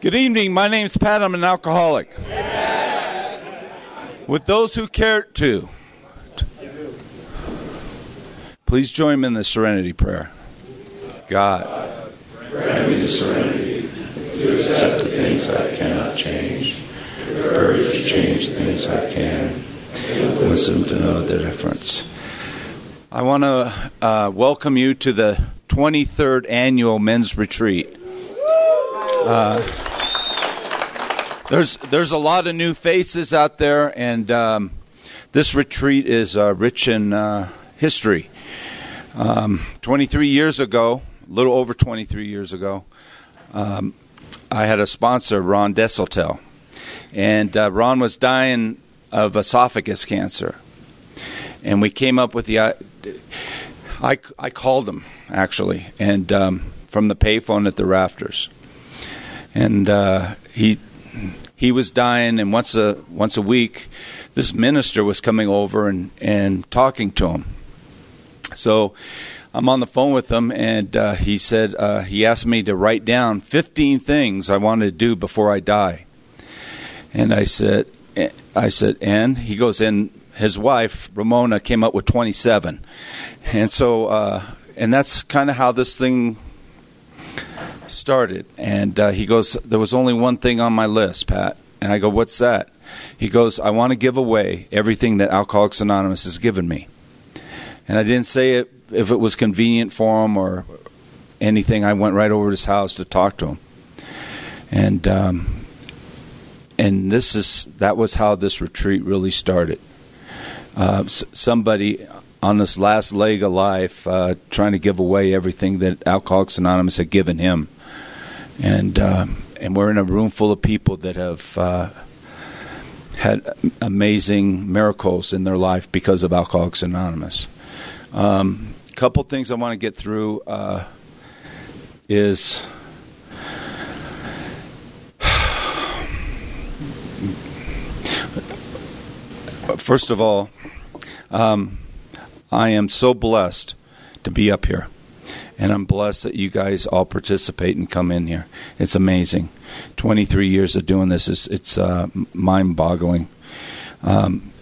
Good evening. My name's Pat. I'm an alcoholic. With those who care to, please join me in the serenity prayer. God, grant me the serenity to accept the things I cannot change, the courage to change the things I can, wisdom to know the difference. I want to uh, welcome you to the 23rd annual men's retreat. Uh, there's there's a lot of new faces out there, and um, this retreat is uh, rich in uh, history. Um, 23 years ago, a little over 23 years ago, um, I had a sponsor, Ron Desiltel, and uh, Ron was dying of esophagus cancer, and we came up with the. Uh, I I called him actually, and um, from the payphone at the rafters, and uh, he he was dying, and once a once a week, this minister was coming over and and talking to him. So I'm on the phone with him, and uh, he said uh, he asked me to write down 15 things I wanted to do before I die. And I said, eh, I said, and he goes and His wife Ramona came up with 27, and so uh, and that's kind of how this thing started. And uh, he goes, There was only one thing on my list, Pat. And I go, What's that? He goes, I want to give away everything that Alcoholics Anonymous has given me. And I didn't say it if it was convenient for him or anything. I went right over to his house to talk to him. And, um, and this is that was how this retreat really started. Uh, s- somebody on this last leg of life, uh, trying to give away everything that Alcoholics Anonymous had given him and um, and we're in a room full of people that have uh, had amazing miracles in their life because of Alcoholics Anonymous. A um, couple things I want to get through uh, is. First of all, um, I am so blessed to be up here and I'm blessed that you guys all participate and come in here. It's amazing. 23 years of doing this is it's uh, mind-boggling. Um,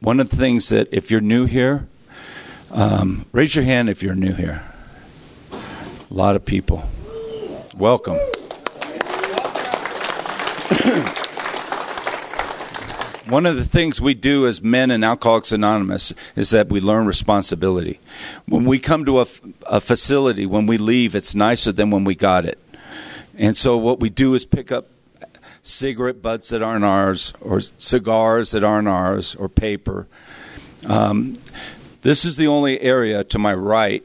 one of the things that if you're new here, um, raise your hand if you're new here. A lot of people. Welcome. One of the things we do as men in Alcoholics Anonymous is that we learn responsibility. When we come to a, a facility, when we leave, it's nicer than when we got it. And so what we do is pick up cigarette butts that aren't ours, or cigars that aren't ours, or paper. Um, this is the only area to my right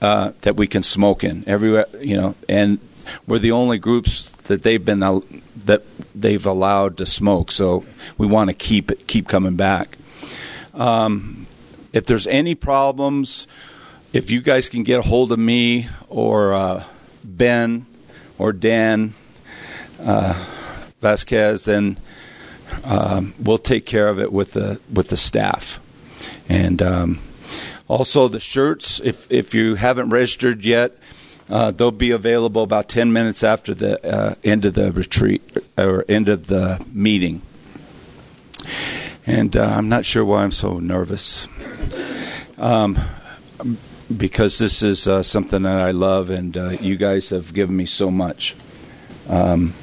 uh, that we can smoke in. Everywhere, you know, and we're the only groups that they've been that they've allowed to smoke. So we want to keep it, keep coming back. Um, if there's any problems, if you guys can get a hold of me or uh, Ben or Dan uh, Vasquez, then um, we'll take care of it with the with the staff. And um, also the shirts. If if you haven't registered yet, uh, they'll be available about 10 minutes after the uh, end of the retreat or end of the meeting. And uh, I'm not sure why I'm so nervous. Um, because this is uh, something that I love, and uh, you guys have given me so much. Um,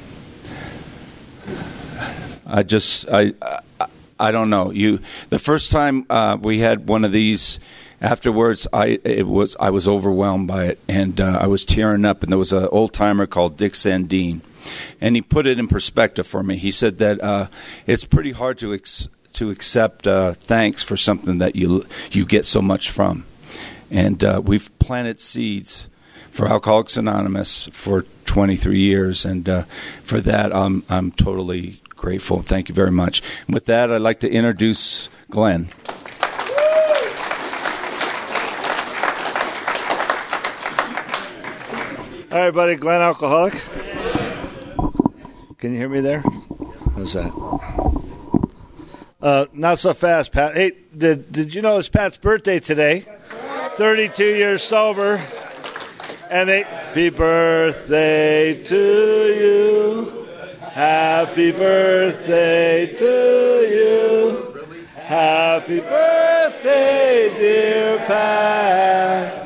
I just, I, I, I, don't know. You, the first time uh, we had one of these afterwards, I it was I was overwhelmed by it, and uh, I was tearing up. And there was an old timer called Dick Sandine, and he put it in perspective for me. He said that uh, it's pretty hard to ex- to accept uh, thanks for something that you you get so much from, and uh, we've planted seeds for Alcoholics Anonymous for 23 years, and uh, for that I'm I'm totally grateful. Thank you very much. And with that, I'd like to introduce Glenn. Hi, everybody. Glenn Alcoholic. Can you hear me there? How's that? Uh, not so fast, Pat. Hey, did, did you know it's Pat's birthday today? 32 years sober. And they, happy birthday to you. Happy birthday to you. Happy birthday, dear Pat.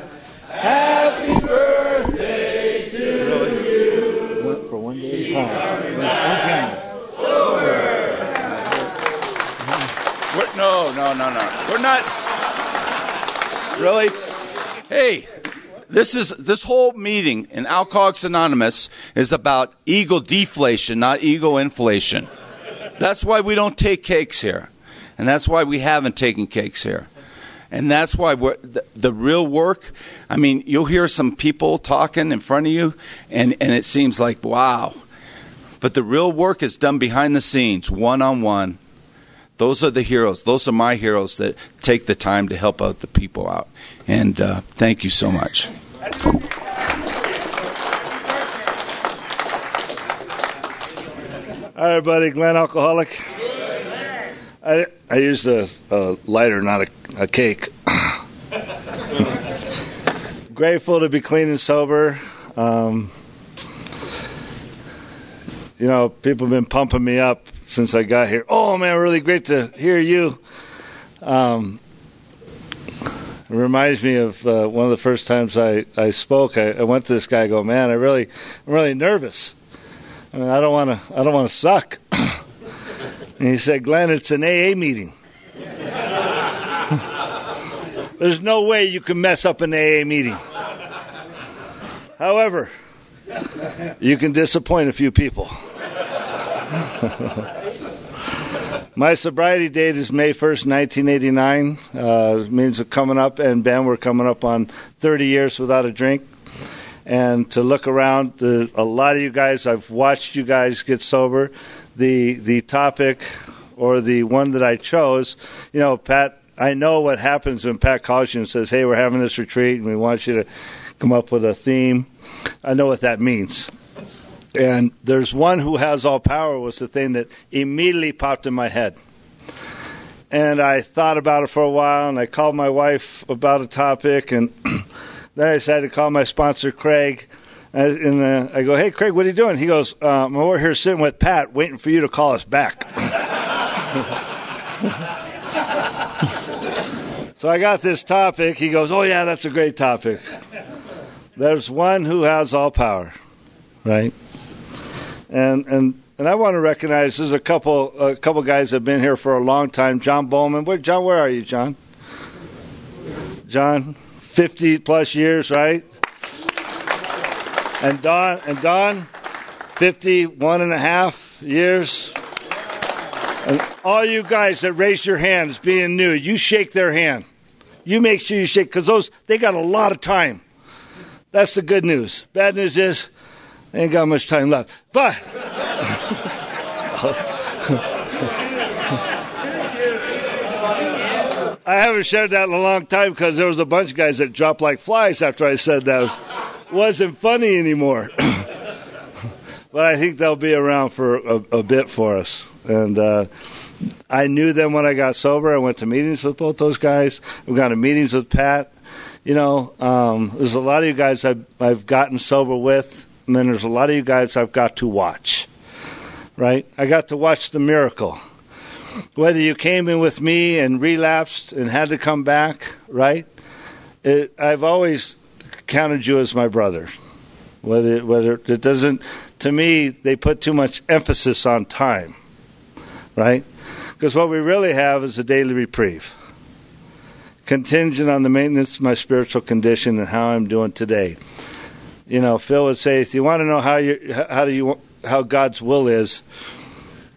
No, no, no, no. We're not. Really? Hey, this is this whole meeting in Alcoholics Anonymous is about ego deflation, not ego inflation. That's why we don't take cakes here, and that's why we haven't taken cakes here. And that's why the, the real work. I mean, you'll hear some people talking in front of you, and, and it seems like, wow. But the real work is done behind the scenes, one on one. Those are the heroes. Those are my heroes that take the time to help out the people out. And uh, thank you so much. Hi, everybody. Glenn Alcoholic. I, I used a, a lighter, not a, a cake. Grateful to be clean and sober. Um, you know, people have been pumping me up since I got here. Oh, man, really great to hear you. Um, it reminds me of uh, one of the first times I, I spoke. I, I went to this guy. I go, man, I really, I'm really nervous. I mean, I don't want to, I don't want to suck. and he said, Glenn, it's an AA meeting. There's no way you can mess up an AA meeting. However, you can disappoint a few people. My sobriety date is May 1st, 1989. Uh, means we're coming up, and Ben, we're coming up on 30 years without a drink. And to look around, the, a lot of you guys, I've watched you guys get sober. The the topic or the one that I chose, you know, Pat, I know what happens when Pat calls you and says, "Hey, we're having this retreat, and we want you to come up with a theme." I know what that means. And there's one who has all power was the thing that immediately popped in my head. And I thought about it for a while, and I called my wife about a topic, and then I decided to call my sponsor, Craig. And uh, I go, hey, Craig, what are you doing? He goes, um, we're here sitting with Pat, waiting for you to call us back. so I got this topic. He goes, oh, yeah, that's a great topic. There's one who has all power, right? And and and I want to recognize there's a couple a couple guys that have been here for a long time. John Bowman, where John, where are you, John? John, fifty plus years, right? And Don and Don, fifty one and a half years. And all you guys that raise your hands, being new, you shake their hand. You make sure you shake because those they got a lot of time. That's the good news. Bad news is ain't got much time left. But I haven't shared that in a long time because there was a bunch of guys that dropped like flies after I said that. It wasn't funny anymore. but I think they'll be around for a, a bit for us. And uh, I knew them when I got sober. I went to meetings with both those guys. We got to meetings with Pat. You know, um, there's a lot of you guys I've, I've gotten sober with, and then there's a lot of you guys I've got to watch. Right? I got to watch the miracle. Whether you came in with me and relapsed and had to come back, right? It, I've always counted you as my brother. Whether whether it doesn't, to me, they put too much emphasis on time, right? Because what we really have is a daily reprieve, contingent on the maintenance of my spiritual condition and how I'm doing today. You know, Phil would say, if you want to know how you how do you how God's will is,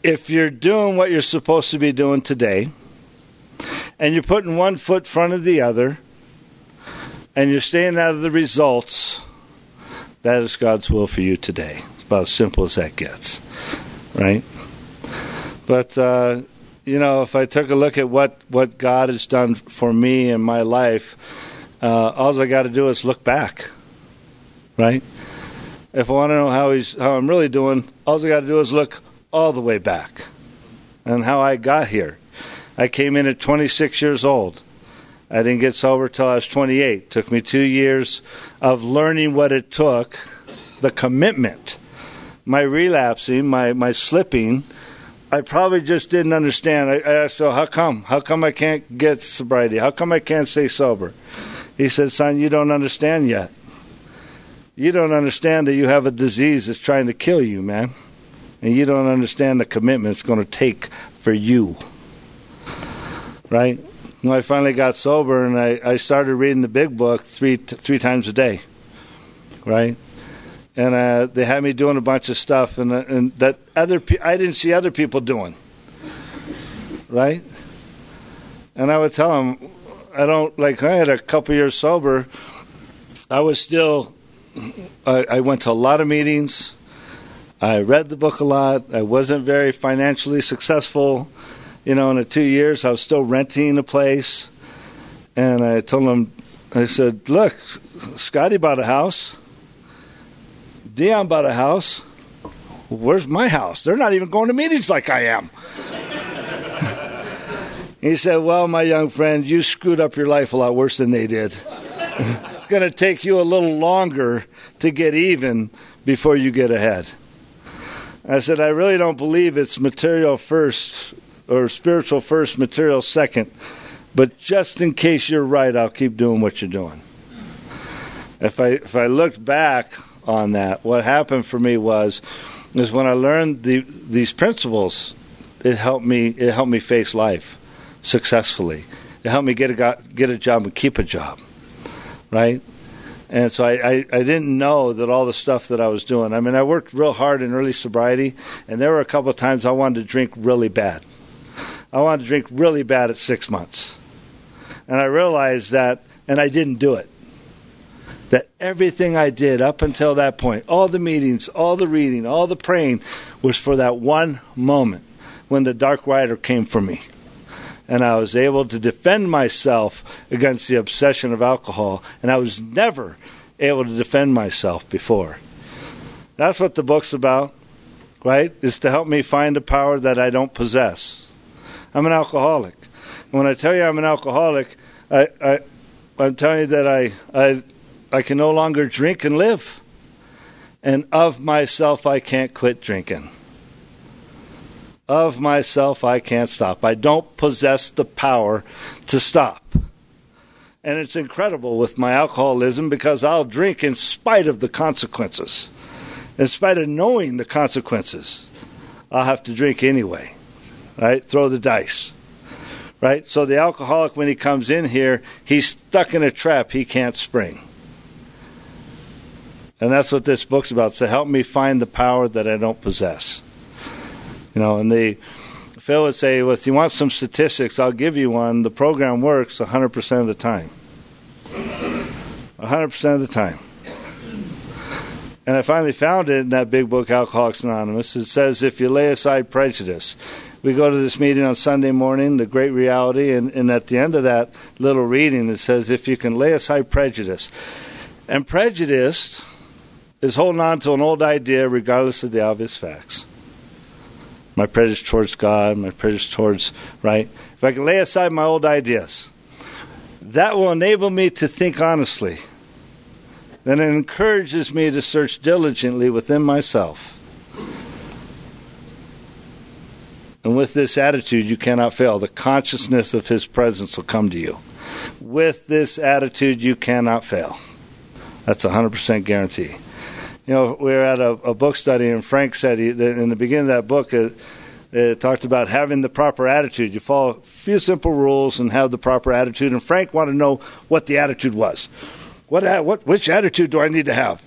if you're doing what you're supposed to be doing today, and you're putting one foot in front of the other, and you're staying out of the results, that is God's will for you today. It's about as simple as that gets, right? But uh, you know, if I took a look at what what God has done for me in my life, uh, all I got to do is look back, right? If I want to know how he's how I'm really doing, all I got to do is look all the way back and how I got here. I came in at 26 years old. I didn't get sober till I was 28. It took me two years of learning what it took, the commitment. my relapsing, my, my slipping, I probably just didn't understand. I, I asked Phil, how come? How come I can't get sobriety? How come I can't stay sober? He said, son, you don't understand yet. You don't understand that you have a disease that's trying to kill you, man. And you don't understand the commitment it's going to take for you. Right? When I finally got sober and I, I started reading the big book three, t- three times a day. Right? and uh, they had me doing a bunch of stuff, and, uh, and that other pe- I didn't see other people doing, right? And I would tell them, I don't like. I had a couple years sober. I was still. I, I went to a lot of meetings. I read the book a lot. I wasn't very financially successful. You know, in the two years, I was still renting a place. And I told them, I said, look, Scotty bought a house. Dion bought a house. Where's my house? They're not even going to meetings like I am. he said, Well, my young friend, you screwed up your life a lot worse than they did. going to take you a little longer to get even before you get ahead. I said, I really don't believe it's material first or spiritual first, material second. But just in case you're right, I'll keep doing what you're doing. If I if I looked back on that. What happened for me was is when I learned the, these principles, it helped me it helped me face life successfully. It helped me get a get a job and keep a job, right? And so I, I, I, didn't know that all the stuff that I was doing. I mean, I worked real hard in early sobriety, and there were a couple of times I wanted to drink really bad. I wanted to drink really bad at six months. And I realized that, and I didn't do it that everything I did up until that point, all the meetings, all the reading, all the praying, was for that one moment when the dark rider came for me. And I was able to defend myself against the obsession of alcohol, and I was never able to defend myself before. That's what the book's about, right? Is to help me find a power that I don't possess. I'm an alcoholic. And when I tell you I'm an alcoholic, I, I, I'm telling you that I, I I can no longer drink and live. And of myself, I can't quit drinking. Of myself, I can't stop. I don't possess the power to stop. And it's incredible with my alcoholism because I'll drink in spite of the consequences. In spite of knowing the consequences, I'll have to drink anyway. Right? Throw the dice. Right? So the alcoholic, when he comes in here, he's stuck in a trap he can't spring. And that's what this book's about. So help me find the power that I don't possess. You know, and the Phil would say, well, if you want some statistics, I'll give you one. The program works 100% of the time. 100% of the time. And I finally found it in that big book, Alcoholics Anonymous. It says if you lay aside prejudice, we go to this meeting on Sunday morning, the great reality, and, and at the end of that little reading, it says if you can lay aside prejudice. And prejudice is holding on to an old idea regardless of the obvious facts. My prejudice towards God, my prejudice towards, right? If I can lay aside my old ideas, that will enable me to think honestly. Then it encourages me to search diligently within myself. And with this attitude, you cannot fail. The consciousness of His presence will come to you. With this attitude, you cannot fail. That's a 100% guarantee you know, we were at a, a book study, and Frank said he, in the beginning of that book, it, it talked about having the proper attitude. You follow a few simple rules and have the proper attitude. And Frank wanted to know what the attitude was. What, what, which attitude do I need to have?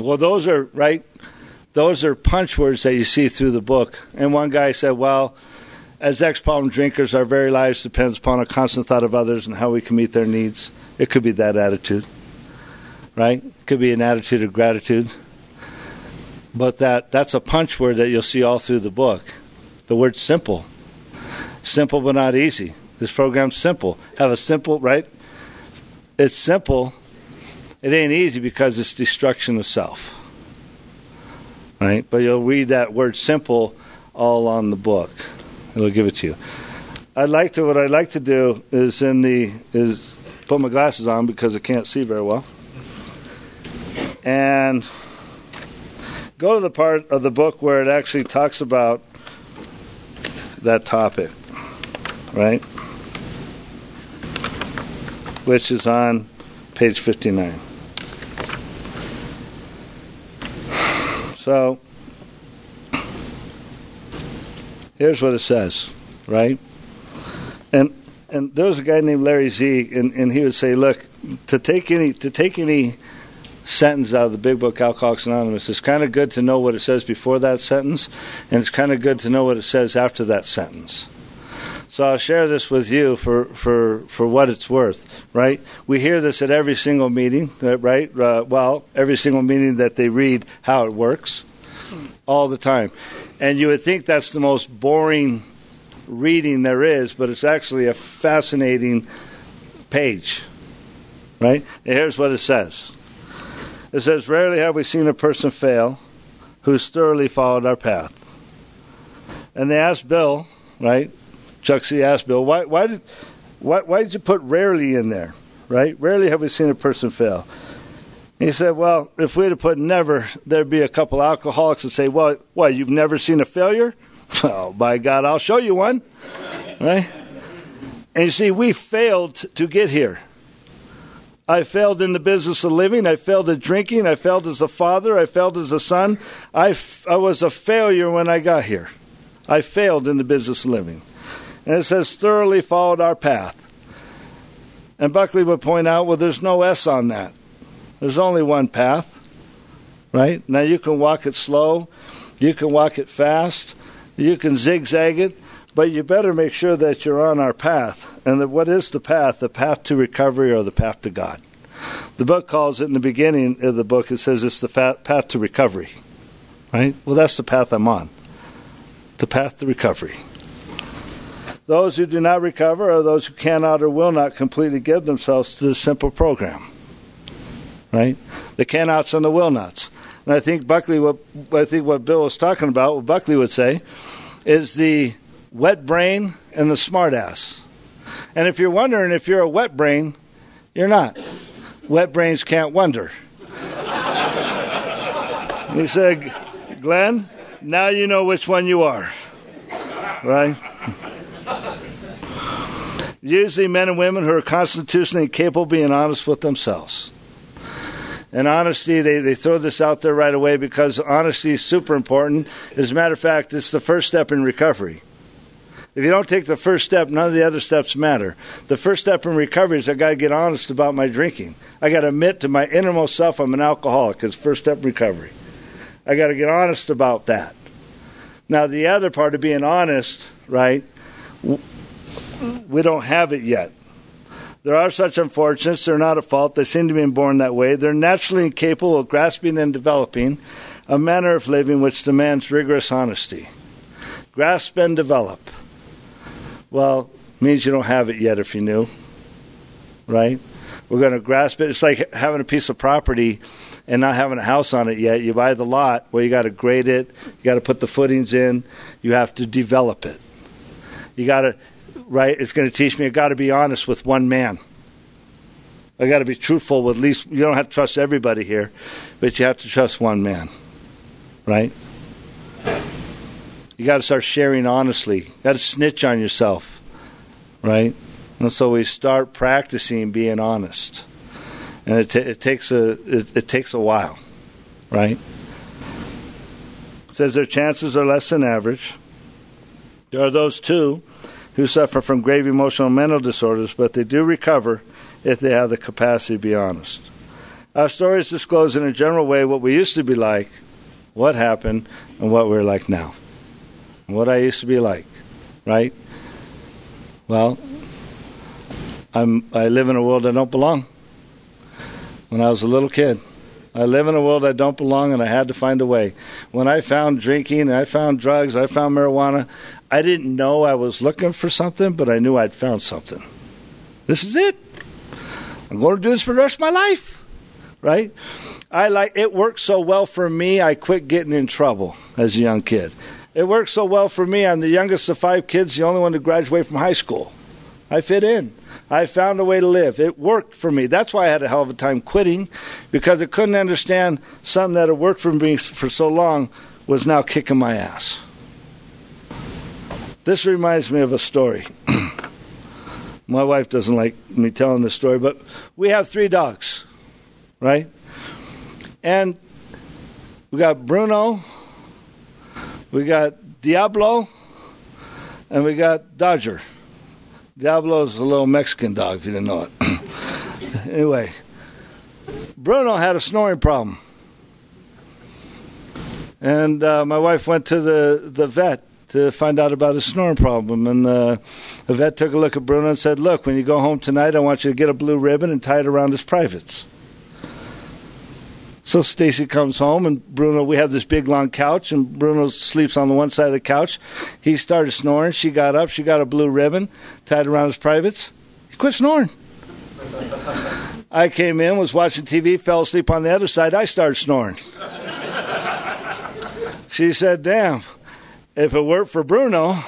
Well, those are right. Those are punch words that you see through the book. And one guy said, "Well, as ex-problem drinkers, our very lives depends upon a constant thought of others and how we can meet their needs. It could be that attitude." Right? Could be an attitude of gratitude. But that, that's a punch word that you'll see all through the book. The word simple. Simple but not easy. This program's simple. Have a simple, right? It's simple. It ain't easy because it's destruction of self. Right? But you'll read that word simple all on the book. It'll give it to you. I'd like to what I'd like to do is in the is put my glasses on because I can't see very well and go to the part of the book where it actually talks about that topic, right? Which is on page 59. So, here's what it says, right? And and there was a guy named Larry Z, and, and he would say, look, to take any to take any sentence out of the big book Alcoholics Anonymous, it's kind of good to know what it says before that sentence, and it's kind of good to know what it says after that sentence. So I'll share this with you for, for, for what it's worth, right? We hear this at every single meeting, uh, right? Uh, well, every single meeting that they read how it works, all the time. And you would think that's the most boring reading there is, but it's actually a fascinating page, right? And here's what it says it says, Rarely have we seen a person fail who's thoroughly followed our path. And they asked Bill, right? Chuck C. asked Bill, why, why, did, why, why did you put rarely in there, right? Rarely have we seen a person fail. He said, well, if we'd have put never, there'd be a couple alcoholics that say, well, what, you've never seen a failure? Oh, by God, I'll show you one, right? And you see, we failed to get here. I failed in the business of living. I failed at drinking. I failed as a father. I failed as a son. I, f- I was a failure when I got here. I failed in the business of living. And it says, thoroughly followed our path. And Buckley would point out, well, there's no S on that. There's only one path, right? Now you can walk it slow, you can walk it fast, you can zigzag it, but you better make sure that you're on our path. And that what is the path? The path to recovery or the path to God. The book calls it in the beginning of the book, it says it's the path to recovery. Right? Well, that's the path I'm on. The path to recovery. Those who do not recover are those who cannot or will not completely give themselves to this simple program. Right? The cannots and the will nots. And I think Buckley, what I think what Bill was talking about, what Buckley would say, is the wet brain and the smart ass. And if you're wondering if you're a wet brain, you're not. Wet brains can't wonder. he said, Glenn, now you know which one you are. Right? Usually, men and women who are constitutionally capable of being honest with themselves. And honesty, they, they throw this out there right away because honesty is super important. As a matter of fact, it's the first step in recovery. If you don't take the first step, none of the other steps matter. The first step in recovery is I got to get honest about my drinking. I got to admit to my innermost self I'm an alcoholic. It's first step in recovery. I got to get honest about that. Now, the other part of being honest, right? We don't have it yet. There are such unfortunates. They're not at fault. They seem to be born that way. They're naturally incapable of grasping and developing a manner of living which demands rigorous honesty. Grasp and develop. Well, means you don't have it yet if you knew, right? We're going to grasp it. It's like having a piece of property and not having a house on it yet. You buy the lot, well, you got to grade it, you got to put the footings in, you have to develop it. You got to right? It's going to teach me I got to be honest with one man. I got to be truthful with at least you don't have to trust everybody here, but you have to trust one man. Right? You got to start sharing honestly. You got to snitch on yourself. Right? And so we start practicing being honest. And it, t- it takes a it, it takes a while, right? It says their chances are less than average. There are those too who suffer from grave emotional and mental disorders, but they do recover if they have the capacity to be honest. Our stories disclose in a general way what we used to be like, what happened, and what we're like now. What I used to be like, right? Well, I'm, I live in a world I don't belong. When I was a little kid, I live in a world I don't belong, and I had to find a way. When I found drinking, I found drugs, I found marijuana, I didn't know I was looking for something, but I knew I'd found something. This is it. I'm going to do this for the rest of my life. Right? I like it worked so well for me, I quit getting in trouble as a young kid. It worked so well for me. I'm the youngest of five kids, the only one to graduate from high school. I fit in. I found a way to live. It worked for me. That's why I had a hell of a time quitting because I couldn't understand something that had worked for me for so long was now kicking my ass. This reminds me of a story. my wife doesn't like me telling this story, but we have three dogs, right? And we got Bruno, we got Diablo, and we got Dodger. Diablo's a little Mexican dog, if you didn't know it. anyway, Bruno had a snoring problem. And uh, my wife went to the, the vet to find out about his snoring problem. And uh, the vet took a look at Bruno and said, Look, when you go home tonight, I want you to get a blue ribbon and tie it around his privates. So Stacy comes home, and Bruno, we have this big long couch, and Bruno sleeps on the one side of the couch. He started snoring. She got up. She got a blue ribbon tied around his privates. He quit snoring. I came in, was watching TV, fell asleep on the other side. I started snoring. she said, Damn, if it weren't for Bruno.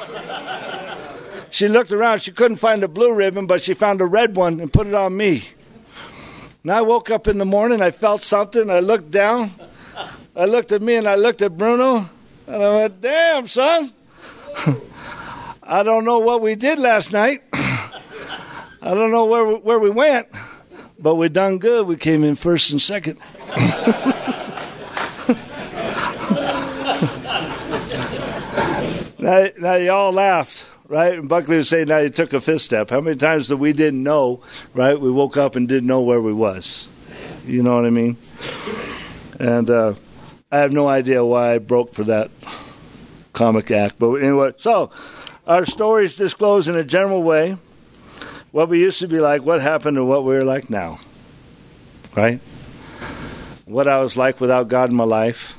She looked around. She couldn't find a blue ribbon, but she found a red one and put it on me. And I woke up in the morning, I felt something, I looked down, I looked at me and I looked at Bruno, and I went, Damn, son. I don't know what we did last night. I don't know where we, where we went, but we done good. We came in first and second. now, now you all laughed right? And Buckley was saying, now you took a fifth step. How many times that we didn't know, right? We woke up and didn't know where we was. You know what I mean? And uh, I have no idea why I broke for that comic act. But anyway, so our stories disclose in a general way what we used to be like, what happened, and what we're like now. Right? What I was like without God in my life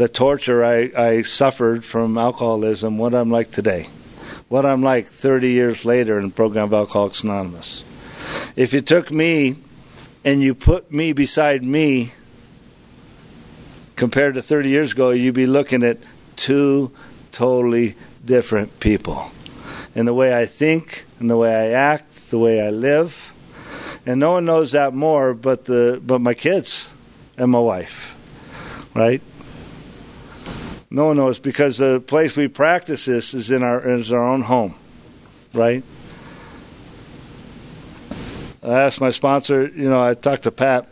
the torture I, I suffered from alcoholism, what I'm like today, what I'm like 30 years later in the program of Alcoholics Anonymous. If you took me and you put me beside me compared to 30 years ago, you'd be looking at two totally different people. In the way I think, in the way I act, the way I live. And no one knows that more but the but my kids and my wife. Right? No one knows because the place we practice this is in our is our own home, right? I asked my sponsor. You know, I talked to Pat.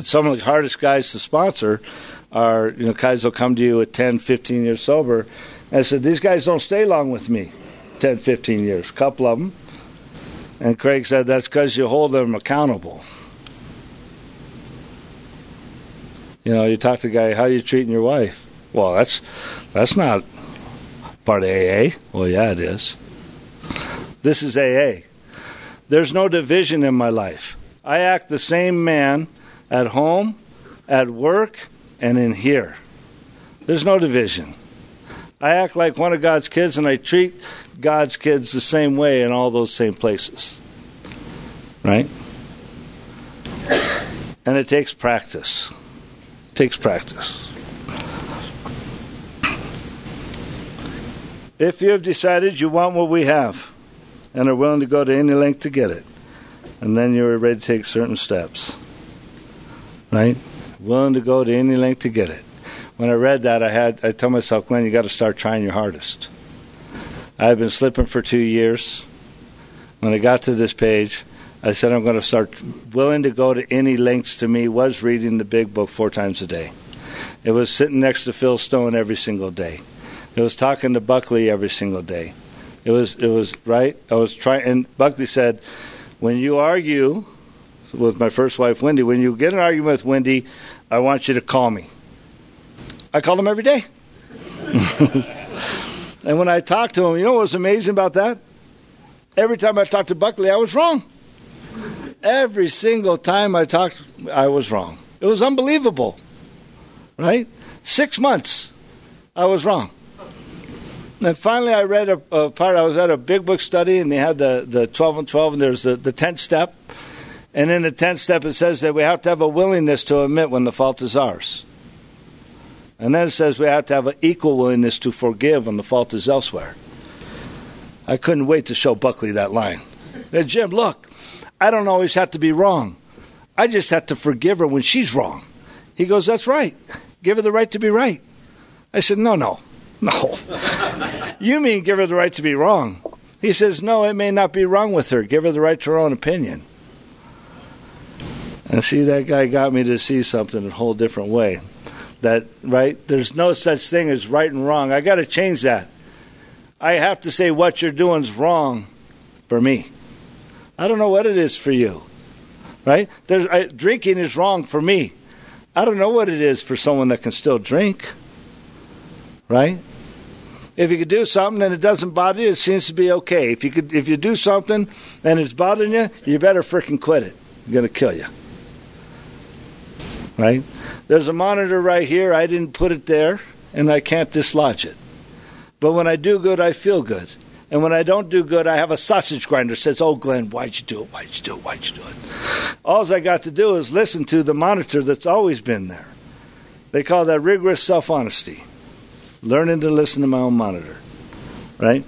Some of the hardest guys to sponsor are you know guys will come to you at 10, 15 years sober. And I said these guys don't stay long with me, 10, 15 years. A couple of them. And Craig said that's because you hold them accountable. You know, you talk to a guy, how are you treating your wife? Well, that's that's not part of AA. Well, yeah, it is. This is AA. There's no division in my life. I act the same man at home, at work, and in here. There's no division. I act like one of God's kids, and I treat God's kids the same way in all those same places. Right? And it takes practice. It takes practice. If you have decided you want what we have and are willing to go to any length to get it, and then you're ready to take certain steps, right? Willing to go to any length to get it. When I read that, I had I told myself, Glenn, you got to start trying your hardest. I've been slipping for two years. When I got to this page, I said I'm going to start willing to go to any lengths to me was reading the big book four times a day. It was sitting next to Phil Stone every single day. It was talking to Buckley every single day. It was it was right. I was trying, and Buckley said, when you argue with my first wife Wendy, when you get an argument with Wendy, I want you to call me. I called him every day. and when I talked to him, you know what was amazing about that? Every time I talked to Buckley, I was wrong. Every single time I talked, I was wrong. It was unbelievable. Right? Six months, I was wrong. And finally, I read a, a, part. I was at a big book study, and they had the, the 12 and 12, and there's the, the 10th step. And in the 10th step, it says that we have to have a willingness to admit when the fault is ours. And then it says we have to have an equal willingness to forgive when the fault is elsewhere. I couldn't wait to show Buckley that line. Hey, Jim, look, I don't always have to be wrong. I just have to forgive her when she's wrong. He goes, That's right. Give her the right to be right. I said, No, no, no. you mean give her the right to be wrong. He says, No, it may not be wrong with her. Give her the right to her own opinion. And see, that guy got me to see something a whole different way. That, right? There's no such thing as right and wrong. I got to change that. I have to say what you're doing is wrong for me. I don't know what it is for you, right? I, drinking is wrong for me. I don't know what it is for someone that can still drink, right? If you could do something and it doesn't bother you, it seems to be okay. If you could, if you do something and it's bothering you, you better freaking quit it. Going to kill you, right? There's a monitor right here. I didn't put it there, and I can't dislodge it. But when I do good, I feel good. And when I don't do good, I have a sausage grinder says, Oh, Glenn, why'd you do it? Why'd you do it? Why'd you do it? All I got to do is listen to the monitor that's always been there. They call that rigorous self honesty. Learning to listen to my own monitor. Right?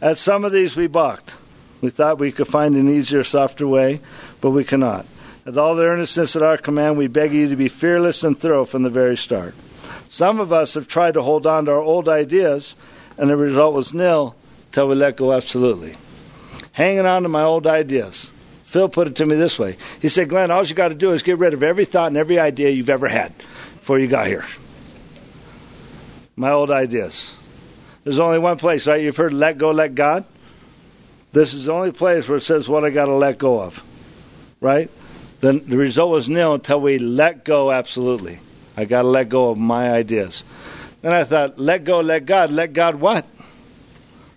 At some of these, we balked. We thought we could find an easier, softer way, but we cannot. With all the earnestness at our command, we beg you to be fearless and thorough from the very start. Some of us have tried to hold on to our old ideas, and the result was nil till we let go absolutely. Hanging on to my old ideas. Phil put it to me this way. He said, Glenn, all you got to do is get rid of every thought and every idea you've ever had before you got here. My old ideas. There's only one place, right? You've heard let go, let God. This is the only place where it says what I got to let go of, right? Then the result was nil until we let go absolutely. I got to let go of my ideas. Then I thought, let go, let God. Let God what?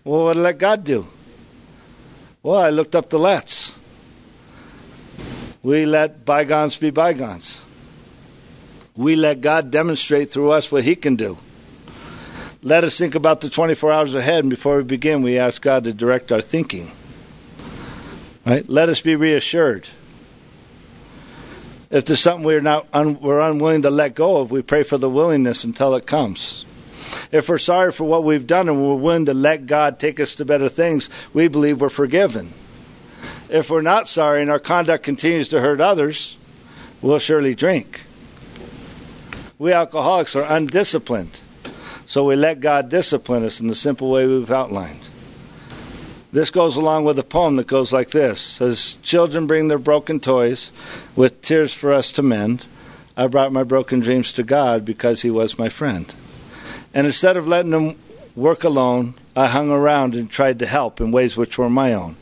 Well, what did let God do? Well, I looked up the let's. We let bygones be bygones. We let God demonstrate through us what He can do. Let us think about the 24 hours ahead, and before we begin, we ask God to direct our thinking. Right? Let us be reassured. If there's something we're not un, we're unwilling to let go of, we pray for the willingness until it comes. If we're sorry for what we've done and we're willing to let God take us to better things, we believe we're forgiven. If we're not sorry and our conduct continues to hurt others, we'll surely drink. We alcoholics are undisciplined, so we let God discipline us in the simple way we've outlined. This goes along with a poem that goes like this. Says children bring their broken toys with tears for us to mend. I brought my broken dreams to god because he was my friend. And instead of letting them work alone i hung around and tried to help in ways which were my own.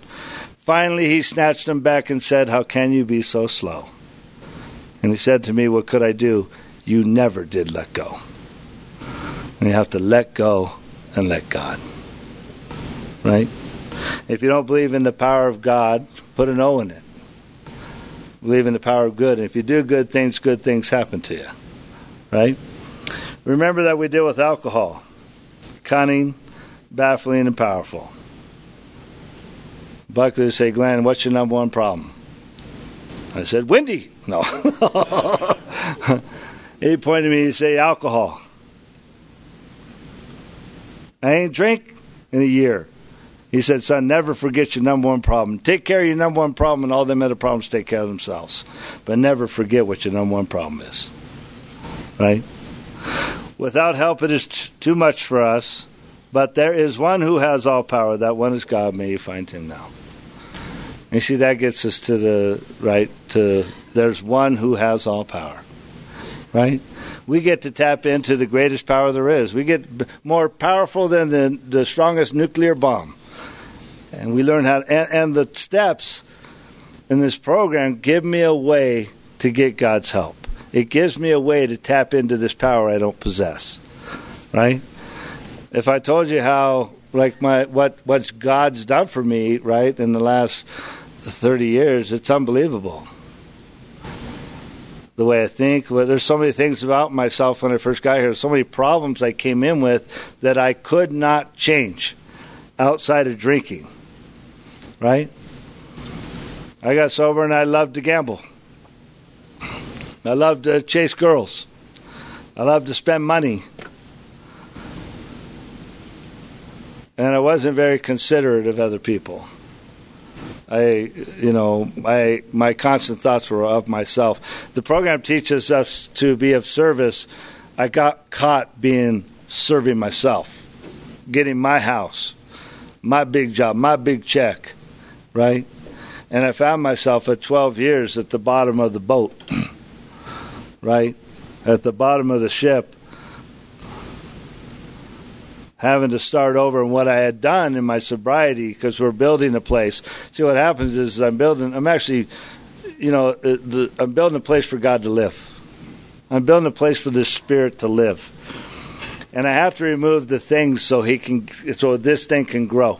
Finally he snatched them back and said how can you be so slow? And he said to me what could i do? You never did let go and you have to let go and let god right if you don't believe in the power of God, put an O in it. Believe in the power of good. And if you do good things, good things happen to you. Right? Remember that we deal with alcohol cunning, baffling, and powerful. Buckley would say, Glenn, what's your number one problem? I said, Windy. No. he pointed to me and say, alcohol. I ain't drink in a year. He said, Son, never forget your number one problem. Take care of your number one problem, and all them other problems take care of themselves. But never forget what your number one problem is. Right? Without help, it is t- too much for us. But there is one who has all power. That one is God. May you find him now. And see, that gets us to the right to there's one who has all power. Right? We get to tap into the greatest power there is. We get more powerful than the, the strongest nuclear bomb and we learn how and, and the steps in this program give me a way to get God's help. It gives me a way to tap into this power I don't possess. Right? If I told you how like my what what's God's done for me, right, in the last 30 years, it's unbelievable. The way I think, well, there's so many things about myself when I first got here, so many problems I came in with that I could not change outside of drinking right? I got sober and I loved to gamble. I loved to chase girls. I loved to spend money. and I wasn't very considerate of other people. I, you know, my my constant thoughts were of myself. The program teaches us to be of service. I got caught being serving myself, getting my house, my big job, my big check, right? And I found myself at 12 years at the bottom of the boat, right? At the bottom of the ship, having to start over on what I had done in my sobriety because we're building a place. See, what happens is I'm building, I'm actually, you know, uh, the, I'm building a place for God to live. I'm building a place for the Spirit to live. And I have to remove the things so he can, so this thing can grow.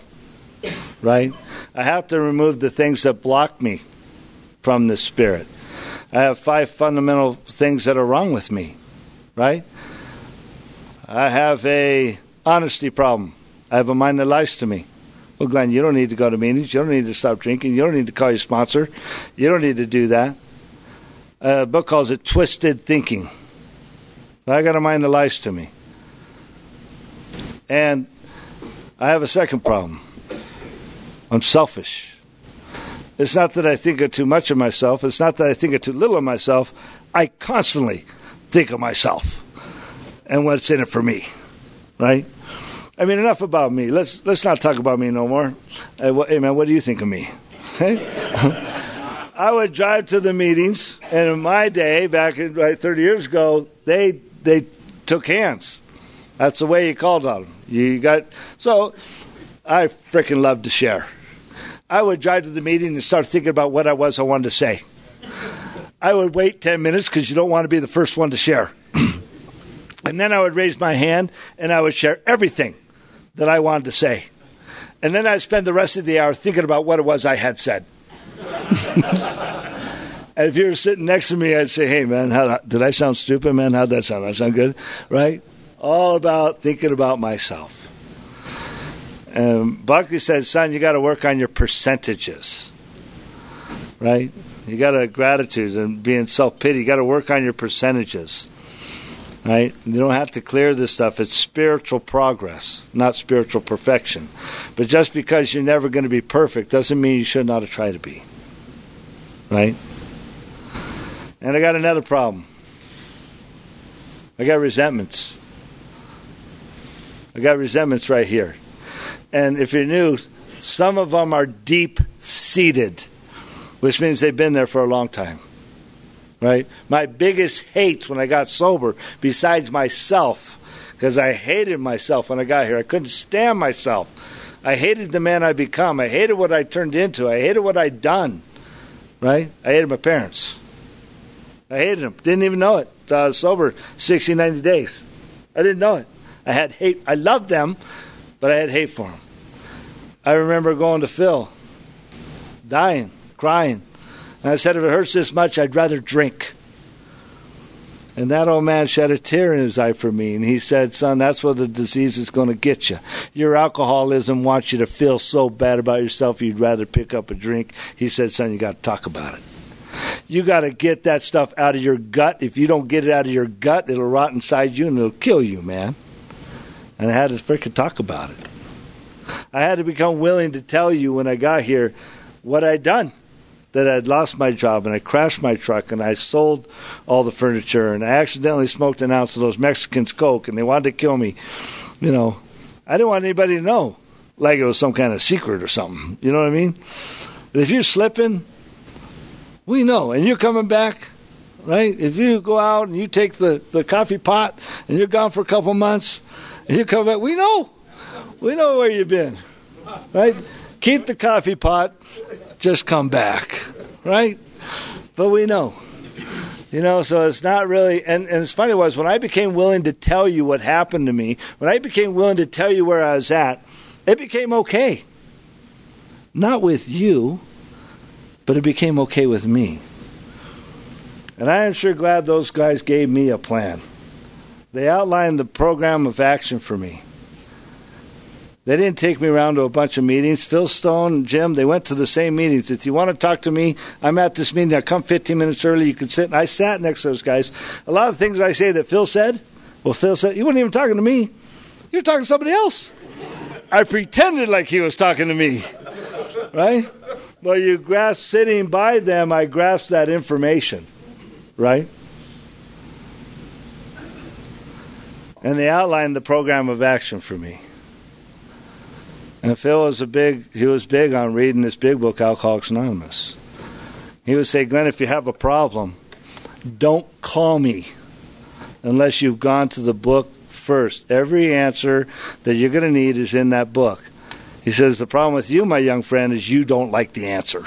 Right? I have to remove the things that block me from the Spirit. I have five fundamental things that are wrong with me. Right? I have a honesty problem. I have a mind that lies to me. Well, Glenn, you don't need to go to meetings. You don't need to stop drinking. You don't need to call your sponsor. You don't need to do that. A book calls it Twisted Thinking. I got a mind that lies to me. And I have a second problem. I'm selfish. It's not that I think of too much of myself. It's not that I think of too little of myself. I constantly think of myself and what's in it for me, right? I mean, enough about me. Let's let's not talk about me no more. Uh, hey, what, hey man, what do you think of me? I would drive to the meetings, and in my day, back in right, 30 years ago, they they took hands. That's the way you called on them. You got so. I freaking love to share. I would drive to the meeting and start thinking about what I was I wanted to say. I would wait 10 minutes because you don't want to be the first one to share. and then I would raise my hand and I would share everything that I wanted to say. And then I'd spend the rest of the hour thinking about what it was I had said. and if you were sitting next to me, I'd say, "Hey, man, how, did I sound stupid, man? How'd that sound? I sound good, right?" All about thinking about myself. And Buckley said, "Son, you got to work on your percentages, right? You got to gratitude and being self pity. You got to work on your percentages." Right? You don't have to clear this stuff. It's spiritual progress, not spiritual perfection. But just because you're never going to be perfect doesn't mean you should not try to be. Right? And I got another problem. I got resentments. I got resentments right here. And if you're new, some of them are deep seated, which means they've been there for a long time right? My biggest hates when I got sober, besides myself, because I hated myself when I got here. I couldn't stand myself. I hated the man I become. I hated what I turned into. I hated what I'd done, right? I hated my parents. I hated them. Didn't even know it. Uh, sober 60, 90 days. I didn't know it. I had hate. I loved them, but I had hate for them. I remember going to Phil, dying, crying, and I said, if it hurts this much, I'd rather drink. And that old man shed a tear in his eye for me. And he said, Son, that's what the disease is going to get you. Your alcoholism wants you to feel so bad about yourself you'd rather pick up a drink. He said, Son, you got to talk about it. You got to get that stuff out of your gut. If you don't get it out of your gut, it'll rot inside you and it'll kill you, man. And I had to freaking talk about it. I had to become willing to tell you when I got here what I'd done that I'd lost my job and I crashed my truck and I sold all the furniture and I accidentally smoked an ounce of those Mexicans Coke and they wanted to kill me. You know, I didn't want anybody to know like it was some kind of secret or something. You know what I mean? If you're slipping, we know. And you're coming back, right? If you go out and you take the, the coffee pot and you're gone for a couple months and you come back, we know. We know where you've been, right? Keep the coffee pot just come back, right? But we know. You know, so it's not really, and, and it's funny was when I became willing to tell you what happened to me, when I became willing to tell you where I was at, it became okay. Not with you, but it became okay with me. And I am sure glad those guys gave me a plan. They outlined the program of action for me. They didn't take me around to a bunch of meetings. Phil Stone and Jim, they went to the same meetings. If you want to talk to me, I'm at this meeting. I come 15 minutes early. You can sit. And I sat next to those guys. A lot of things I say that Phil said, well, Phil said, you weren't even talking to me. You were talking to somebody else. I pretended like he was talking to me, right? Well, you grasp sitting by them, I grasp that information, right? And they outlined the program of action for me. And Phil was a big he was big on reading this big book, Alcoholics Anonymous. He would say, Glenn, if you have a problem, don't call me unless you've gone to the book first. Every answer that you're going to need is in that book. He says, The problem with you, my young friend, is you don't like the answer.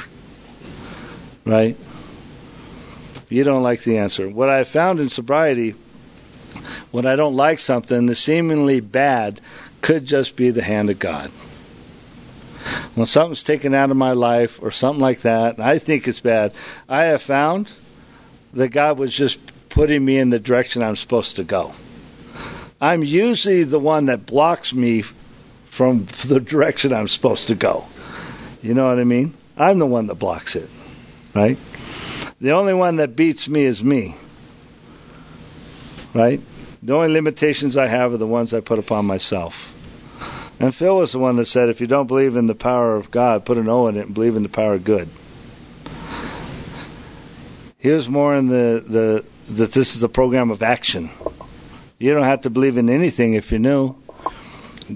Right? You don't like the answer. What I found in sobriety, when I don't like something, the seemingly bad could just be the hand of God. When something's taken out of my life or something like that, and I think it's bad, I have found that God was just putting me in the direction I'm supposed to go. I'm usually the one that blocks me from the direction I'm supposed to go. You know what I mean? I'm the one that blocks it, right? The only one that beats me is me, right? The only limitations I have are the ones I put upon myself. And Phil was the one that said, if you don't believe in the power of God, put an O in it and believe in the power of good. He was more in the, the that this is a program of action. You don't have to believe in anything if you're new.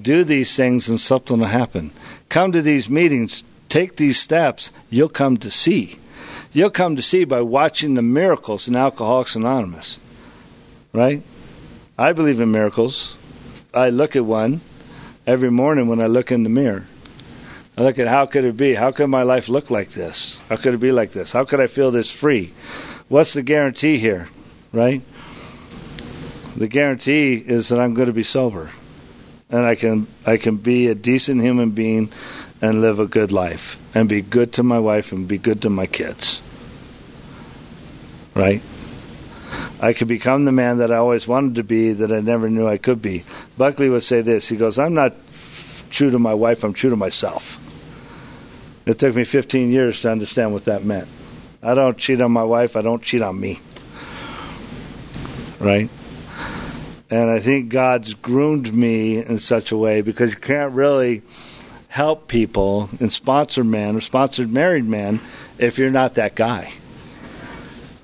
Do these things and something will happen. Come to these meetings, take these steps, you'll come to see. You'll come to see by watching the miracles in Alcoholics Anonymous. Right? I believe in miracles. I look at one every morning when I look in the mirror. I look at how could it be? How could my life look like this? How could it be like this? How could I feel this free? What's the guarantee here? Right? The guarantee is that I'm going to be sober. And I can I can be a decent human being and live a good life and be good to my wife and be good to my kids. Right? I could become the man that I always wanted to be that I never knew I could be. Buckley would say this. He goes, I'm not true to my wife, I'm true to myself. It took me 15 years to understand what that meant. I don't cheat on my wife, I don't cheat on me. Right? And I think God's groomed me in such a way because you can't really help people and sponsor men or sponsored married men if you're not that guy.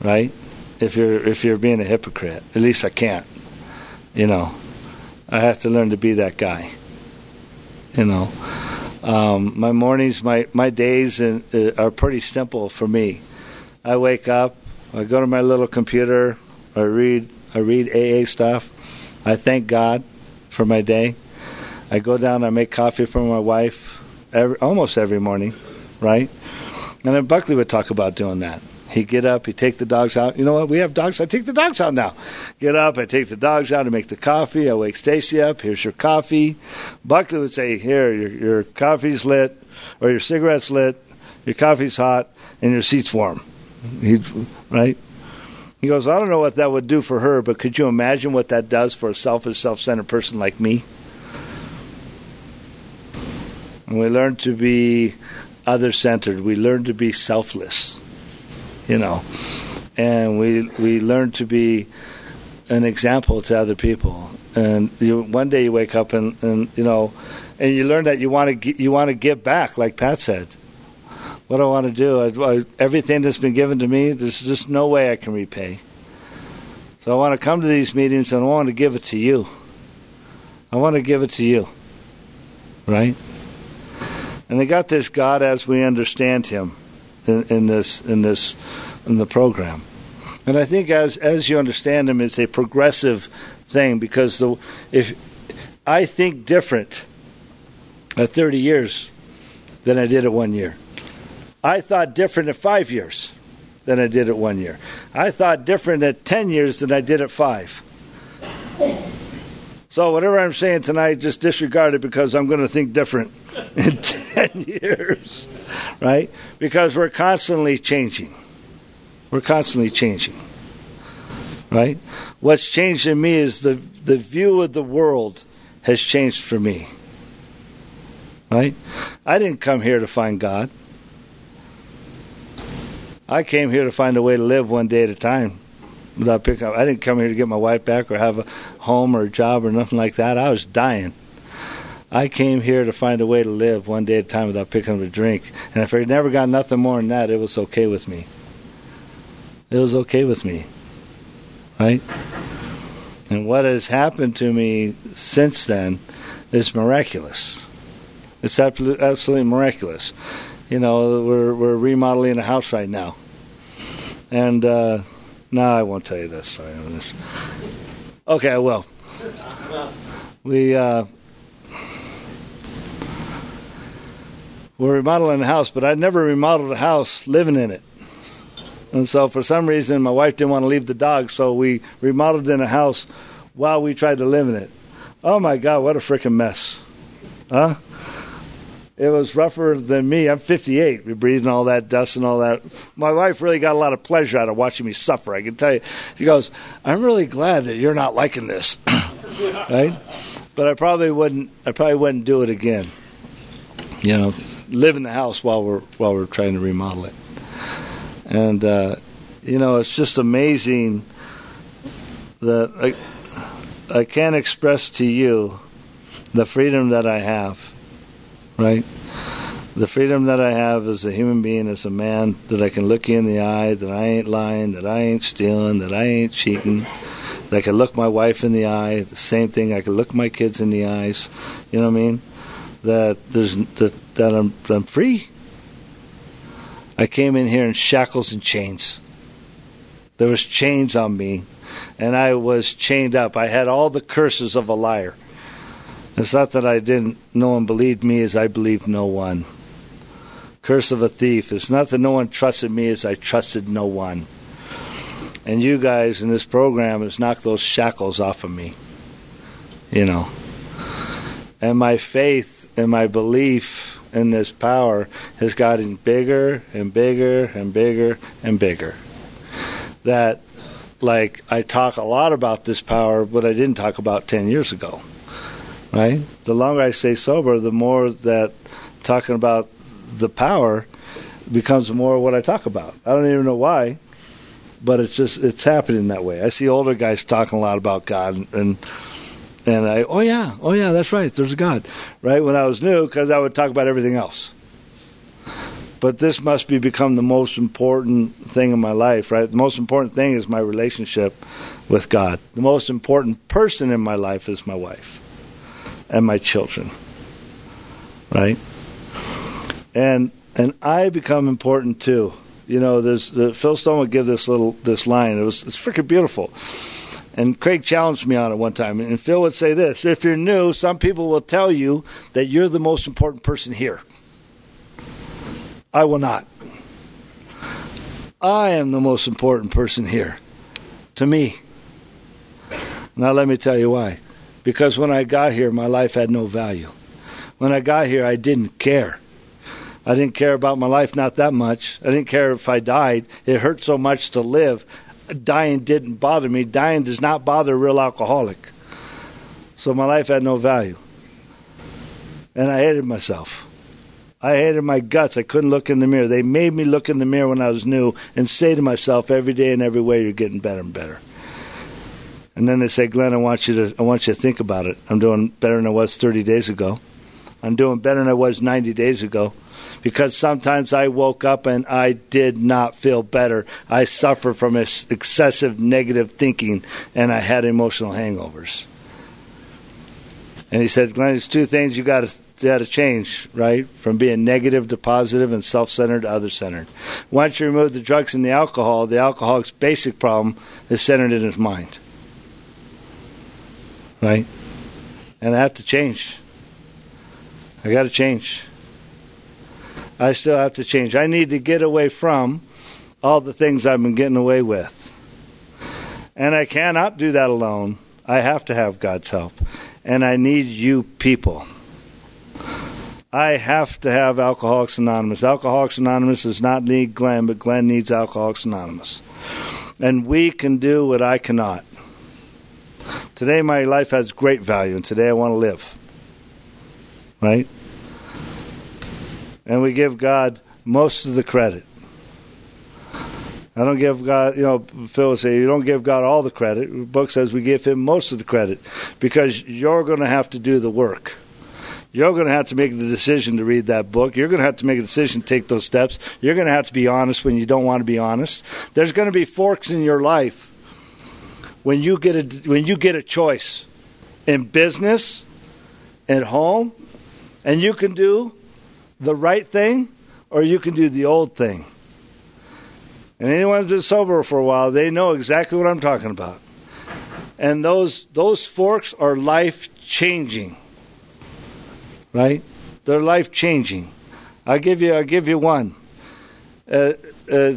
Right? If you're if you're being a hypocrite. At least I can't. You know. I have to learn to be that guy. You know. Um, my mornings, my my days in, uh, are pretty simple for me. I wake up, I go to my little computer, I read I read AA stuff. I thank God for my day. I go down, I make coffee for my wife every, almost every morning, right? And then Buckley would talk about doing that. He'd get up, he'd take the dogs out. You know what? We have dogs. I take the dogs out now. Get up, I take the dogs out, I make the coffee. I wake Stacy up. Here's your coffee. Buckley would say, Here, your, your coffee's lit, or your cigarette's lit, your coffee's hot, and your seat's warm. He'd, right? He goes, I don't know what that would do for her, but could you imagine what that does for a selfish, self centered person like me? And we learn to be other centered. We learn to be selfless, you know, and we we learn to be an example to other people. And you, one day you wake up and, and you know, and you learn that you want to you want to give back, like Pat said what I want to do. I, I, everything that's been given to me, there's just no way I can repay. So I want to come to these meetings and I want to give it to you. I want to give it to you. Right? And they got this God as we understand him in, in this in this in the program. And I think as as you understand them, it's a progressive thing because the if I think different at 30 years than I did at 1 year. I thought different at five years than I did at one year. I thought different at 10 years than I did at five. So, whatever I'm saying tonight, just disregard it because I'm going to think different in 10 years, right? Because we're constantly changing. We're constantly changing, right? What's changed in me is the, the view of the world has changed for me, right? I didn't come here to find God. I came here to find a way to live one day at a time without picking up. I didn't come here to get my wife back or have a home or a job or nothing like that. I was dying. I came here to find a way to live one day at a time without picking up a drink. And if I never got nothing more than that, it was okay with me. It was okay with me. Right? And what has happened to me since then is miraculous. It's absolutely, miraculous. You know, we're, we're remodeling a house right now. And, uh, no, I won't tell you this story. Okay, I will. We, uh, we're remodeling a house, but I'd never remodeled a house living in it. And so, for some reason, my wife didn't want to leave the dog, so we remodeled in a house while we tried to live in it. Oh my God, what a freaking mess! Huh? It was rougher than me. I'm 58. We're breathing all that dust and all that. My wife really got a lot of pleasure out of watching me suffer. I can tell you. She goes, "I'm really glad that you're not liking this." right? But I probably wouldn't. I probably wouldn't do it again. You know, live in the house while we're while we're trying to remodel it. And uh, you know, it's just amazing that I I can't express to you the freedom that I have. Right. The freedom that I have as a human being, as a man, that I can look you in the eye, that I ain't lying, that I ain't stealing, that I ain't cheating, That I could look my wife in the eye. The same thing. I could look my kids in the eyes. You know what I mean? That there's that that I'm I'm free. I came in here in shackles and chains. There was chains on me, and I was chained up. I had all the curses of a liar. It's not that I didn't. No one believed me as I believed no one. Curse of a thief. It's not that no one trusted me as I trusted no one. And you guys in this program has knocked those shackles off of me. You know. And my faith and my belief in this power has gotten bigger and bigger and bigger and bigger. That, like, I talk a lot about this power, but I didn't talk about 10 years ago. Right? The longer I stay sober, the more that talking about the power becomes more what I talk about. I don't even know why but it's just it's happening that way. I see older guys talking a lot about God and and I oh yeah oh yeah that's right there's a God right when I was new because I would talk about everything else. But this must be become the most important thing in my life, right? The most important thing is my relationship with God. The most important person in my life is my wife and my children, right? And and I become important too you know, there's uh, Phil Stone would give this little this line. It was it's freaking beautiful. And Craig challenged me on it one time. And Phil would say this If you're new, some people will tell you that you're the most important person here. I will not. I am the most important person here. To me. Now, let me tell you why. Because when I got here, my life had no value. When I got here, I didn't care. I didn't care about my life not that much. I didn't care if I died. It hurt so much to live. Dying didn't bother me. Dying does not bother a real alcoholic. So my life had no value. And I hated myself. I hated my guts. I couldn't look in the mirror. They made me look in the mirror when I was new and say to myself every day and every way, you're getting better and better. And then they say, Glenn, I want you to I want you to think about it. I'm doing better than I was 30 days ago. I'm doing better than I was 90 days ago because sometimes I woke up and I did not feel better. I suffered from excessive negative thinking and I had emotional hangovers. And he said, Glenn, there's two things you got to got to change, right? From being negative to positive and self-centered to other-centered. Once you remove the drugs and the alcohol, the alcoholic's basic problem is centered in his mind, right? And I have to change. I got to change. I still have to change. I need to get away from all the things I've been getting away with. And I cannot do that alone. I have to have God's help. And I need you people. I have to have Alcoholics Anonymous. Alcoholics Anonymous does not need Glenn, but Glenn needs Alcoholics Anonymous. And we can do what I cannot. Today, my life has great value, and today I want to live. Right? And we give God most of the credit. I don't give God, you know, Phil will say, you don't give God all the credit. The book says we give him most of the credit because you're going to have to do the work. You're going to have to make the decision to read that book. You're going to have to make a decision to take those steps. You're going to have to be honest when you don't want to be honest. There's going to be forks in your life when you get a when you get a choice in business, at home, and you can do the right thing or you can do the old thing. And anyone who's been sober for a while, they know exactly what I'm talking about. And those those forks are life changing. Right? They're life changing. I'll give you I'll give you one. Uh, uh,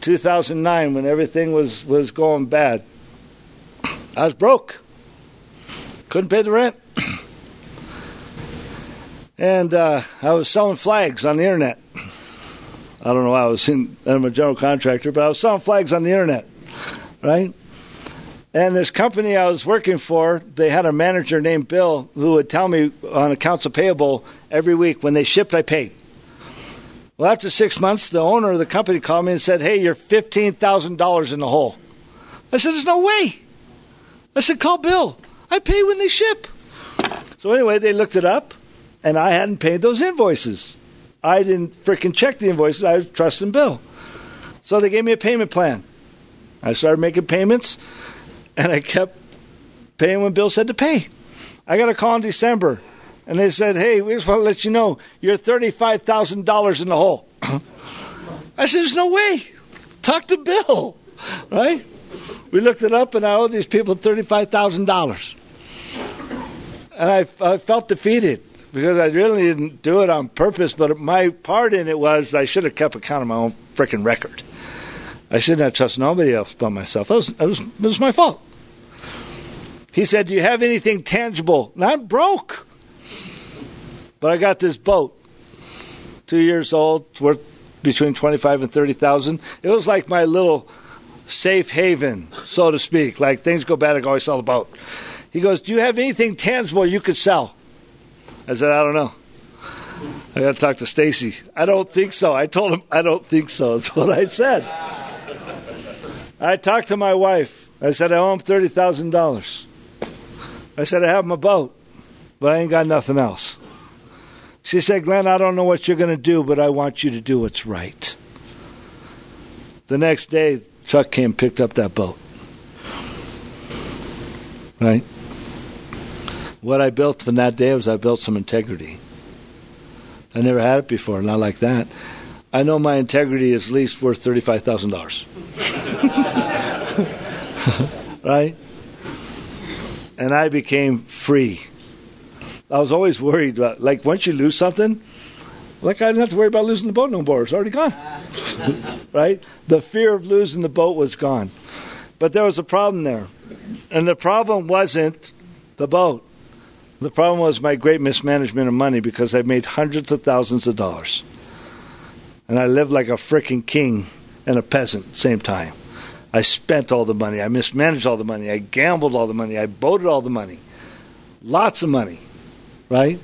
2009 when everything was was going bad. I was broke. Couldn't pay the rent. And uh, I was selling flags on the internet. I don't know why I was in, I'm a general contractor, but I was selling flags on the internet, right? And this company I was working for, they had a manager named Bill who would tell me on accounts payable every week when they shipped, I paid. Well, after six months, the owner of the company called me and said, Hey, you're $15,000 in the hole. I said, There's no way. I said, Call Bill. I pay when they ship. So, anyway, they looked it up, and I hadn't paid those invoices. I didn't freaking check the invoices. I was trusting Bill. So they gave me a payment plan. I started making payments, and I kept paying when Bill said to pay. I got a call in December, and they said, "Hey, we just want to let you know you're thirty-five thousand dollars in the hole." I said, "There's no way. Talk to Bill, right?" We looked it up, and I owe these people thirty-five thousand dollars, and I, I felt defeated because I really didn't do it on purpose, but my part in it was I should have kept account of my own freaking record. I shouldn't have trusted nobody else but myself. It was, was, it was my fault. He said, Do you have anything tangible? I'm broke. But I got this boat, two years old, worth between 25 and 30,000. It was like my little safe haven, so to speak. Like things go bad, I can always sell the boat. He goes, Do you have anything tangible you could sell? I said, I don't know. I got to talk to Stacy. I don't think so. I told him, I don't think so. That's what I said. I talked to my wife. I said, I owe him $30,000. I said, I have my boat, but I ain't got nothing else. She said, Glenn, I don't know what you're going to do, but I want you to do what's right. The next day, truck came, picked up that boat. Right? What I built from that day was I built some integrity. I never had it before, not like that. I know my integrity is at least worth thirty-five thousand dollars. right? And I became free. I was always worried about, like, once you lose something, like I didn't have to worry about losing the boat no more. It's already gone. right? The fear of losing the boat was gone. But there was a problem there. And the problem wasn't the boat. The problem was my great mismanagement of money because I made hundreds of thousands of dollars. And I lived like a freaking king and a peasant same time. I spent all the money. I mismanaged all the money. I gambled all the money. I boated all the money. Lots of money. Right?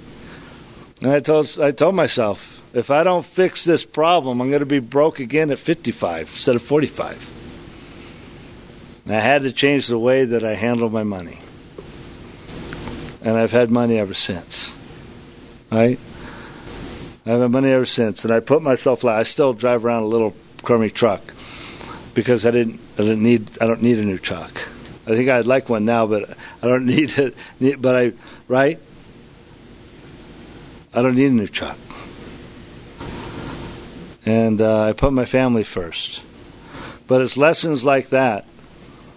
And I told I told myself, if I don't fix this problem, I'm going to be broke again at 55 instead of 45. And I had to change the way that I handled my money and I've had money ever since. Right? I've had money ever since, and I put myself. I still drive around a little crummy truck because I didn't. I didn't need. I don't need a new truck. I think I'd like one now, but I don't need it. But I, right? I don't need a new truck, and uh, I put my family first. But it's lessons like that,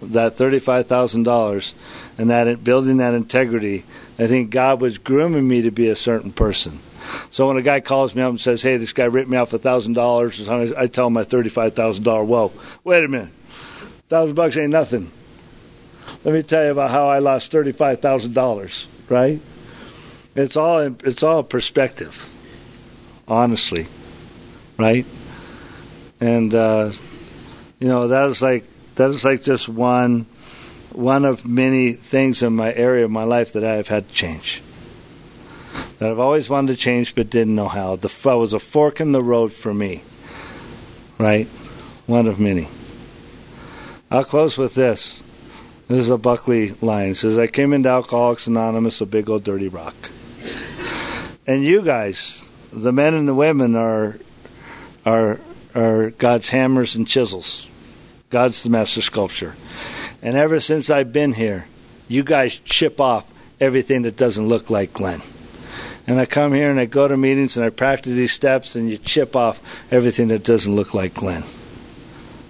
that thirty-five thousand dollars, and that building that integrity I think God was grooming me to be a certain person. So when a guy calls me up and says, "Hey, this guy ripped me off a thousand dollars," I tell him my thirty-five thousand dollar. Whoa, wait a minute, thousand bucks ain't nothing. Let me tell you about how I lost thirty-five thousand dollars. Right? It's all it's all perspective, honestly, right? And uh, you know that is like that is like just one one of many things in my area of my life that I have had to change. That I've always wanted to change but didn't know how. The was a fork in the road for me. Right? One of many. I'll close with this. This is a Buckley line. It says, I came into Alcoholics Anonymous, a big old dirty rock. and you guys, the men and the women, are are are God's hammers and chisels. God's the master sculptor. And ever since I've been here, you guys chip off everything that doesn't look like Glenn. And I come here and I go to meetings and I practice these steps and you chip off everything that doesn't look like Glenn.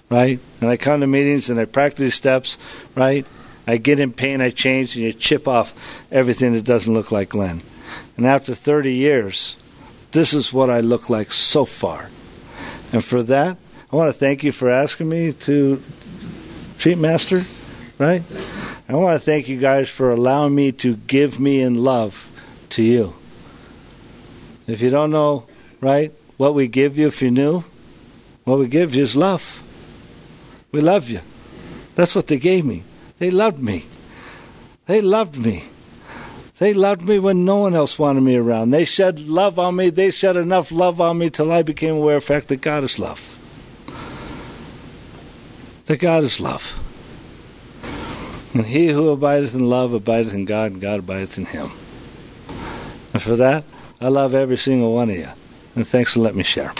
Right? And I come to meetings and I practice these steps, right? I get in pain, I change, and you chip off everything that doesn't look like Glenn. And after 30 years, this is what I look like so far. And for that, I want to thank you for asking me to treat master, right? I want to thank you guys for allowing me to give me in love to you. If you don't know, right, what we give you if you knew, what we give you is love. We love you. That's what they gave me. They loved me. They loved me. They loved me when no one else wanted me around. They shed love on me. They shed enough love on me till I became aware of the fact that God is love. That God is love. And he who abideth in love abideth in God, and God abideth in him. And for that, I love every single one of you. And thanks for letting me share.